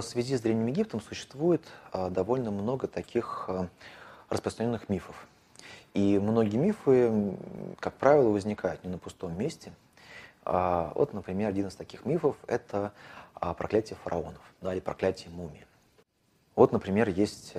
В связи с Древним Египтом существует а, довольно много таких а, распространенных мифов. И многие мифы, как правило, возникают не на пустом месте. А, вот, например, один из таких мифов – это проклятие фараонов да, или проклятие мумии. Вот, например, есть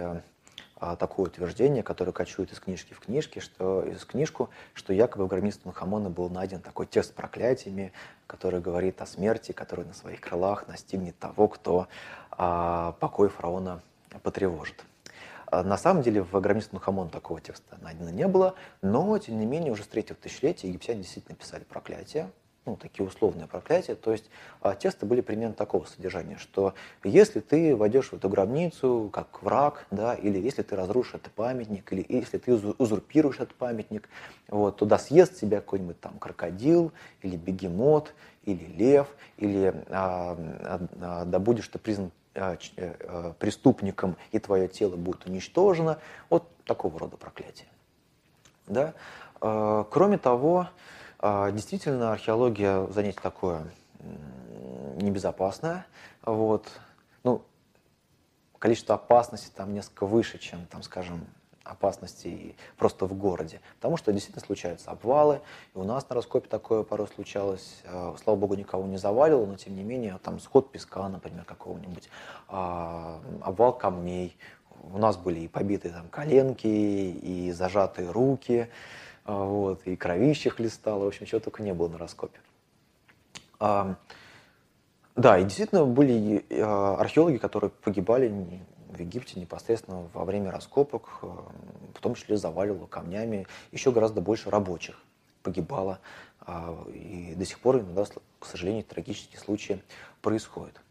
такое утверждение, которое кочует из книжки в книжке, что, из книжку, что якобы в гробнице Тутанхамона был найден такой текст с проклятиями, который говорит о смерти, который на своих крылах настигнет того, кто а, покой фараона потревожит. А, на самом деле в гробнице Тутанхамона такого текста найдено не было, но, тем не менее, уже с третьего тысячелетия египтяне действительно писали проклятия, ну, такие условные проклятия. То есть а, тексты были примерно такого содержания, что если ты войдешь в эту гробницу как враг, да, или если ты разрушишь этот памятник, или если ты узурпируешь этот памятник, вот, туда съест тебя какой-нибудь там крокодил, или бегемот, или лев, или а, а, а, да будешь ты признан а, а, преступником, и твое тело будет уничтожено. Вот такого рода проклятие. Да? Кроме того, действительно, археология занятие такое небезопасное. Вот. Ну, количество опасностей там несколько выше, чем, там, скажем, опасностей просто в городе. Потому что действительно случаются обвалы. И у нас на раскопе такое порой случалось. А, слава богу, никого не завалило, но тем не менее, там сход песка, например, какого-нибудь, а, обвал камней. У нас были и побитые там коленки, и зажатые руки. А, вот, и кровище хлестало, в общем, чего только не было на раскопе. А, да, и действительно были а, археологи, которые погибали в Египте непосредственно во время раскопок, а, в том числе заваливало камнями, еще гораздо больше рабочих погибало, и до сих пор иногда, к сожалению, трагические случаи происходят.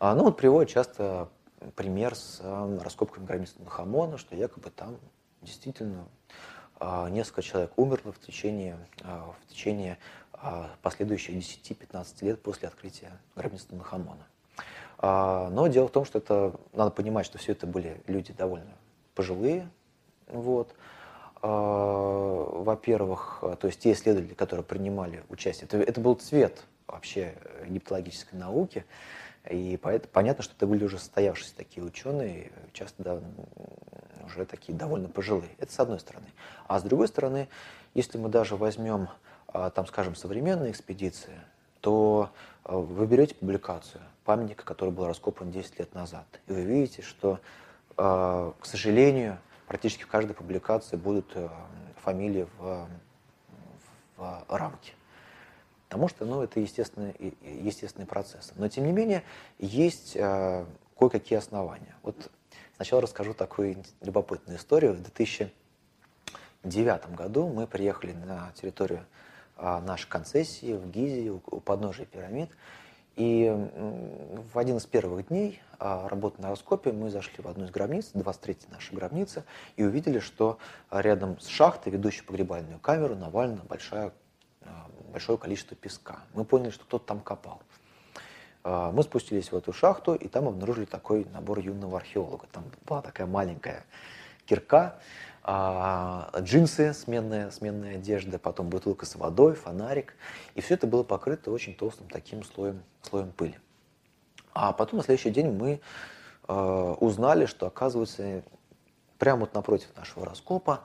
Ну вот приводят часто пример с раскопками гробницы Нахамона, что якобы там действительно несколько человек умерло в течение, а, в течение а, последующих 10-15 лет после открытия гробницы Тутанхамона. Но дело в том, что это надо понимать, что все это были люди довольно пожилые. Вот. Во-первых, то есть те исследователи, которые принимали участие, это, это был цвет вообще египтологической науки. И поэтому, понятно, что это были уже состоявшиеся такие ученые, часто да, уже такие довольно пожилые. Это с одной стороны. А с другой стороны, если мы даже возьмем, а, там, скажем, современные экспедиции, то а, вы берете публикацию памятника, который был раскопан 10 лет назад, и вы видите, что, а, к сожалению, практически в каждой публикации будут фамилии в, в рамке. Потому что ну, это естественный, естественный процесс. Но тем не менее, есть кое-какие основания. Вот Сначала расскажу такую любопытную историю. В 2009 году мы приехали на территорию а, нашей концессии в Гизе, у подножия пирамид. И в один из первых дней а, работы на раскопе мы зашли в одну из гробниц, 23 наша гробница, и увидели, что рядом с шахтой, ведущей погребальную камеру, навалено большое, а, большое количество песка. Мы поняли, что кто-то там копал. А, мы спустились в эту шахту, и там обнаружили такой набор юного археолога. Там была такая маленькая кирка, а, джинсы, сменная, сменная одежда, потом бутылка с водой, фонарик. И все это было покрыто очень толстым таким слоем, слоем пыли. А потом на следующий день мы а, узнали, что, оказывается, прямо вот напротив нашего раскопа,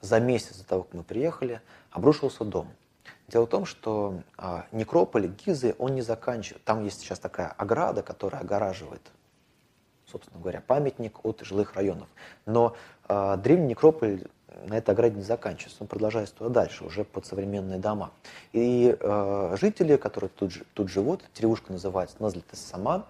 за месяц до того, как мы приехали, обрушился дом – Дело в том, что а, некрополь Гизы, он не заканчивает. Там есть сейчас такая ограда, которая огораживает, собственно говоря, памятник от жилых районов. Но а, древний некрополь на этой ограде не заканчивается, он продолжается туда дальше, уже под современные дома. И э, жители, которые тут, тут живут, деревушка называется Назлитес-Саман,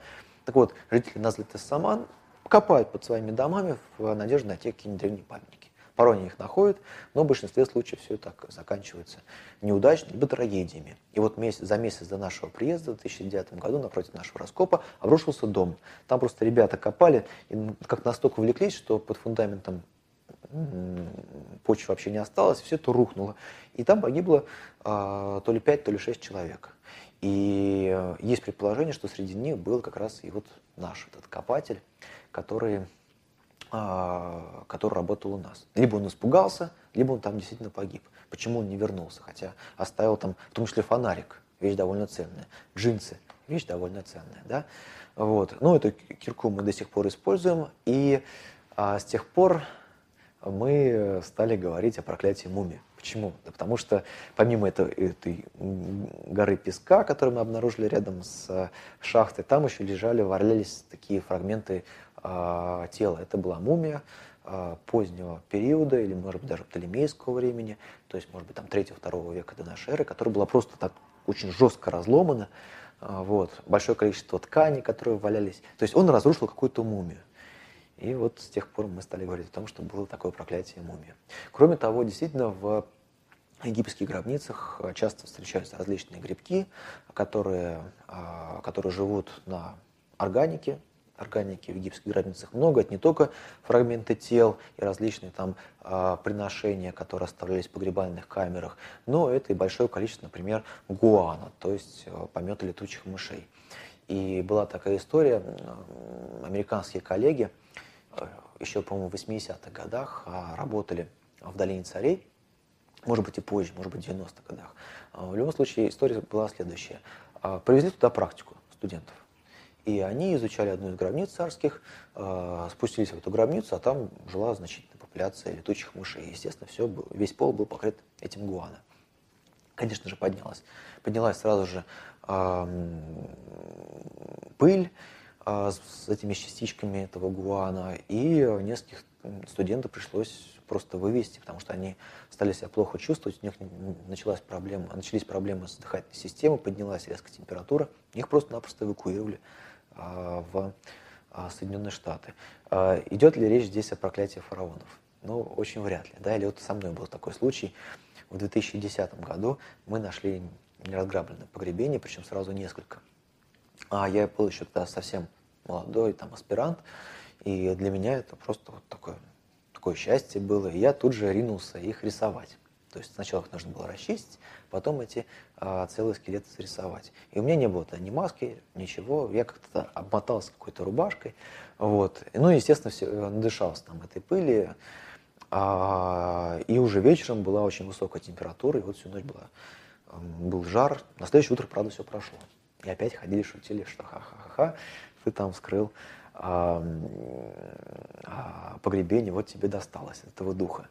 так вот, жители Назлитес-Саман копают под своими домами в надежде найти какие-нибудь древние памятники. Порой они их находят, но в большинстве случаев все так заканчивается неудачно, либо трагедиями. И вот месяц, за месяц до нашего приезда в 2009 году напротив нашего раскопа обрушился дом. Там просто ребята копали и как настолько увлеклись, что под фундаментом почвы вообще не осталось, все это рухнуло. И там погибло э, то ли 5, то ли 6 человек. И э, есть предположение, что среди них был как раз и вот наш этот копатель, который который работал у нас. Либо он испугался, либо он там действительно погиб. Почему он не вернулся? Хотя оставил там, в том числе фонарик, вещь довольно ценная, джинсы, вещь довольно ценная, да. Вот. Ну, эту кирку мы до сих пор используем, и а, с тех пор мы стали говорить о проклятии мумии. Почему? Да потому что помимо этой, этой горы песка, которую мы обнаружили рядом с шахтой, там еще лежали, валялись такие фрагменты э, тела. Это была мумия э, позднего периода, или, может быть, даже птолемейского времени, то есть, может быть, там 3-2 века до нашей эры, которая была просто так очень жестко разломана, э, вот, большое количество тканей, которые валялись. То есть он разрушил какую-то мумию. И вот с тех пор мы стали говорить о том, что было такое проклятие мумии. Кроме того, действительно, в египетских гробницах часто встречаются различные грибки, которые, а, которые живут на органике, органики в египетских гробницах много, это не только фрагменты тел и различные там э, приношения, которые оставлялись в погребальных камерах, но это и большое количество, например, гуана, то есть э, помета летучих мышей. И была такая история, э, американские коллеги э, еще, по-моему, в 80-х годах э, работали в долине царей, может быть и позже, может быть в 90-х годах. В любом случае история была следующая. Привезли туда практику студентов. И они изучали одну из гробниц царских, э, спустились в эту гробницу, а там жила значительная популяция летучих мышей. Естественно, все, весь пол был покрыт этим гуана. Конечно же, поднялась. Поднялась сразу же пыль с этими частичками этого гуана, и нескольких студентов пришлось просто вывести, потому что они стали себя плохо чувствовать, у них началась проблема, начались проблемы с дыхательной системой, поднялась резко температура, их просто-напросто эвакуировали а, в а, Соединенные Штаты. А, идет ли речь здесь о проклятии фараонов? Ну, очень вряд ли. Да? Или вот со мной был такой случай. В 2010 году мы нашли неразграбленное погребение, причем сразу несколько. А я был еще тогда совсем молодой, там, аспирант, и для меня это просто вот такое, такое счастье было. И я тут же ринулся их рисовать. То есть сначала их нужно было расчистить, потом эти а, целые скелеты зарисовать. И у меня не было тогда ни маски, ничего. Я как-то обмотался какой-то рубашкой. Вот. Ну, естественно, все, э, надышался там этой пыли. А, и уже вечером была очень высокая температура, и вот всю ночь была, был жар. На следующее утро, правда, все прошло. И опять ходили, шутили, что ха-ха-ха, ты там вскрыл погребение, вот тебе досталось этого духа.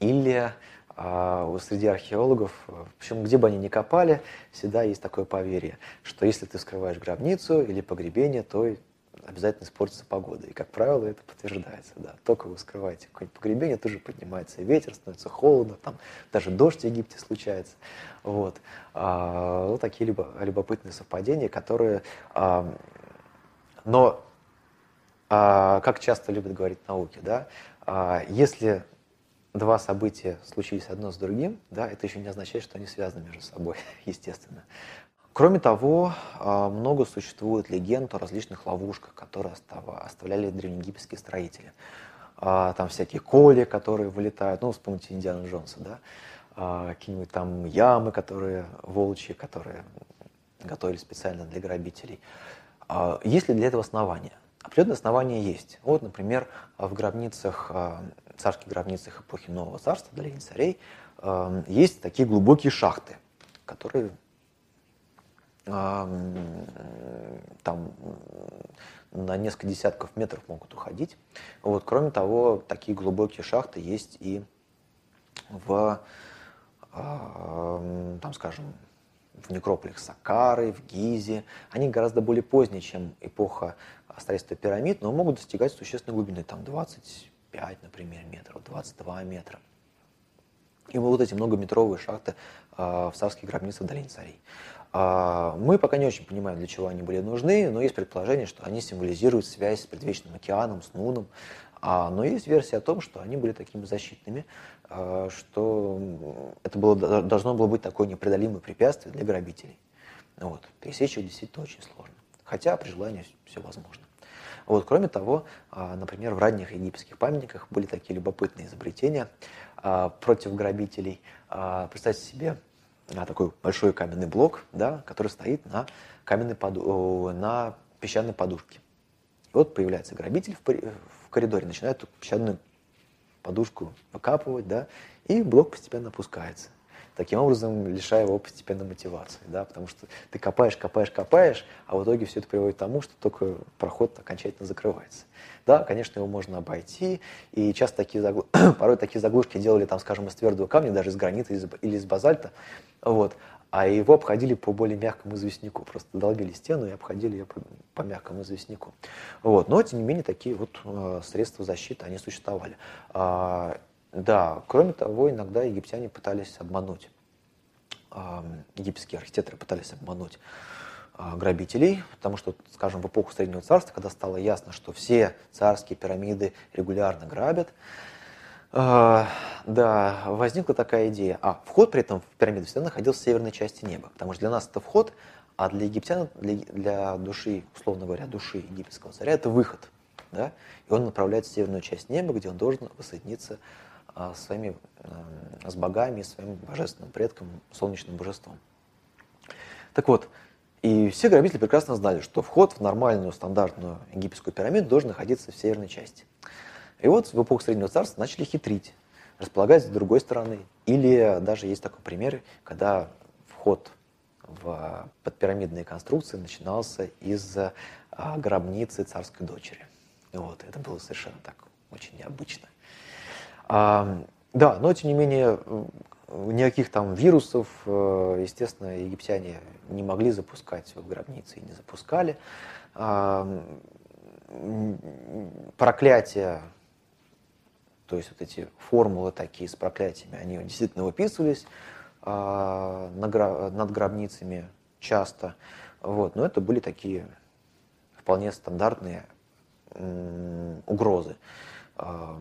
Или а среди археологов, причем где бы они ни копали, всегда есть такое поверье, что если ты вскрываешь гробницу или погребение, то обязательно испортится погода. И, как правило, это подтверждается. Да. Только вы вскрываете какое-нибудь погребение, тут же поднимается ветер, становится холодно, там даже дождь в Египте случается. Вот. А, вот такие любо, любопытные совпадения, которые... А, но, а, как часто любят говорить науки, да, а, если два события случились одно с другим, да, это еще не означает, что они связаны между собой, естественно. Кроме того, а, много существует легенд о различных ловушках, которые оставляли древнеегипетские строители. А, там всякие коли, которые вылетают, ну, вспомните Индиану Джонса, да, а, какие-нибудь там ямы, которые волчьи, которые готовили специально для грабителей. Есть ли для этого основания? Определенные основания есть. Вот, например, в гробницах царских гробницах эпохи Нового Царства, долине царей, эм, есть такие глубокие шахты, которые эм, там на несколько десятков метров могут уходить. Вот. Кроме того, такие глубокие шахты есть и в, там, скажем, в некрополях Сакары, в Гизе. Они гораздо более поздние, чем эпоха строительства пирамид, но могут достигать существенной глубины, там 20 25, например, метров, 22 метра. И вот эти многометровые шахты э, в царских гробницах долине царей. Э, мы пока не очень понимаем, для чего они были нужны, но есть предположение, что они символизируют связь с предвечным океаном, с Нуном. А, но есть версия о том, что они были такими защитными, э, что это было, должно было быть такое непреодолимое препятствие для грабителей. Вот. Пересечь их действительно очень сложно. Хотя при желании все возможно. Вот, кроме того, а, например, в ранних египетских памятниках были такие любопытные изобретения а, против грабителей. А, представьте себе такой большой каменный блок, да, который стоит на, каменной поду... на песчаной подушке. И вот появляется грабитель в коридоре, начинает эту песчаную подушку выкапывать, да, и блок постепенно опускается. таким образом лишая его постепенно мотивации, да, потому что ты копаешь, копаешь, копаешь, а в итоге все это приводит к тому, что только проход окончательно закрывается. Да, конечно, его можно обойти, и часто такие заглу... порой такие заглушки делали, там, скажем, из твердого камня, даже из гранита или из базальта, вот, а его обходили по более мягкому известняку, просто долбили стену и обходили ее по мягкому известняку. Вот. Но, тем не менее, такие вот э, средства защиты, они существовали. А, да, кроме того, иногда египтяне пытались обмануть, э, египетские архитекторы пытались обмануть э, грабителей, потому что, скажем, в эпоху Среднего Царства, когда стало ясно, что все царские пирамиды регулярно грабят, а, да, возникла такая идея. А, вход при этом в пирамиду всегда находился в северной части неба, потому что для нас это вход, а для египтян, для, для души, условно говоря, души египетского царя, это выход. Да? И он направляется в северную часть неба, где он должен воссоединиться а, своими, а, с богами, своим божественным предком, солнечным божеством. Так вот, и все грабители прекрасно знали, что вход в нормальную стандартную египетскую пирамиду должен находиться в северной части. И вот в эпоху Среднего Царства начали хитрить, располагать с другой стороны. Или даже есть такой пример, когда вход в подпирамидные конструкции начинался из а, гробницы царской дочери. Вот, это было совершенно так очень необычно. А, да, но тем не менее никаких там вирусов, э, естественно, египтяне не могли запускать в гробницы и не запускали. А, проклятие то есть вот эти формулы такие с проклятиями, они действительно выписывались над гробницами часто. Вот. Но это были такие вполне стандартные угрозы, э,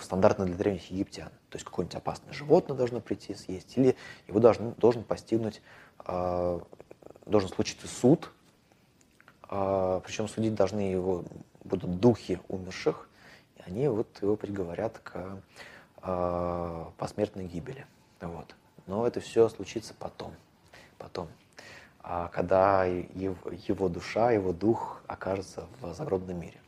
стандартные для древних египтян. То есть какое-нибудь опасное животное должно прийти съесть, или его должен, должен постигнуть, э, должен случиться суд, причем судить должны его будут духи умерших, они вот его приговорят к посмертной гибели. Вот. Но это все случится потом. Потом. А когда его, душа, его дух окажется в загробном мире.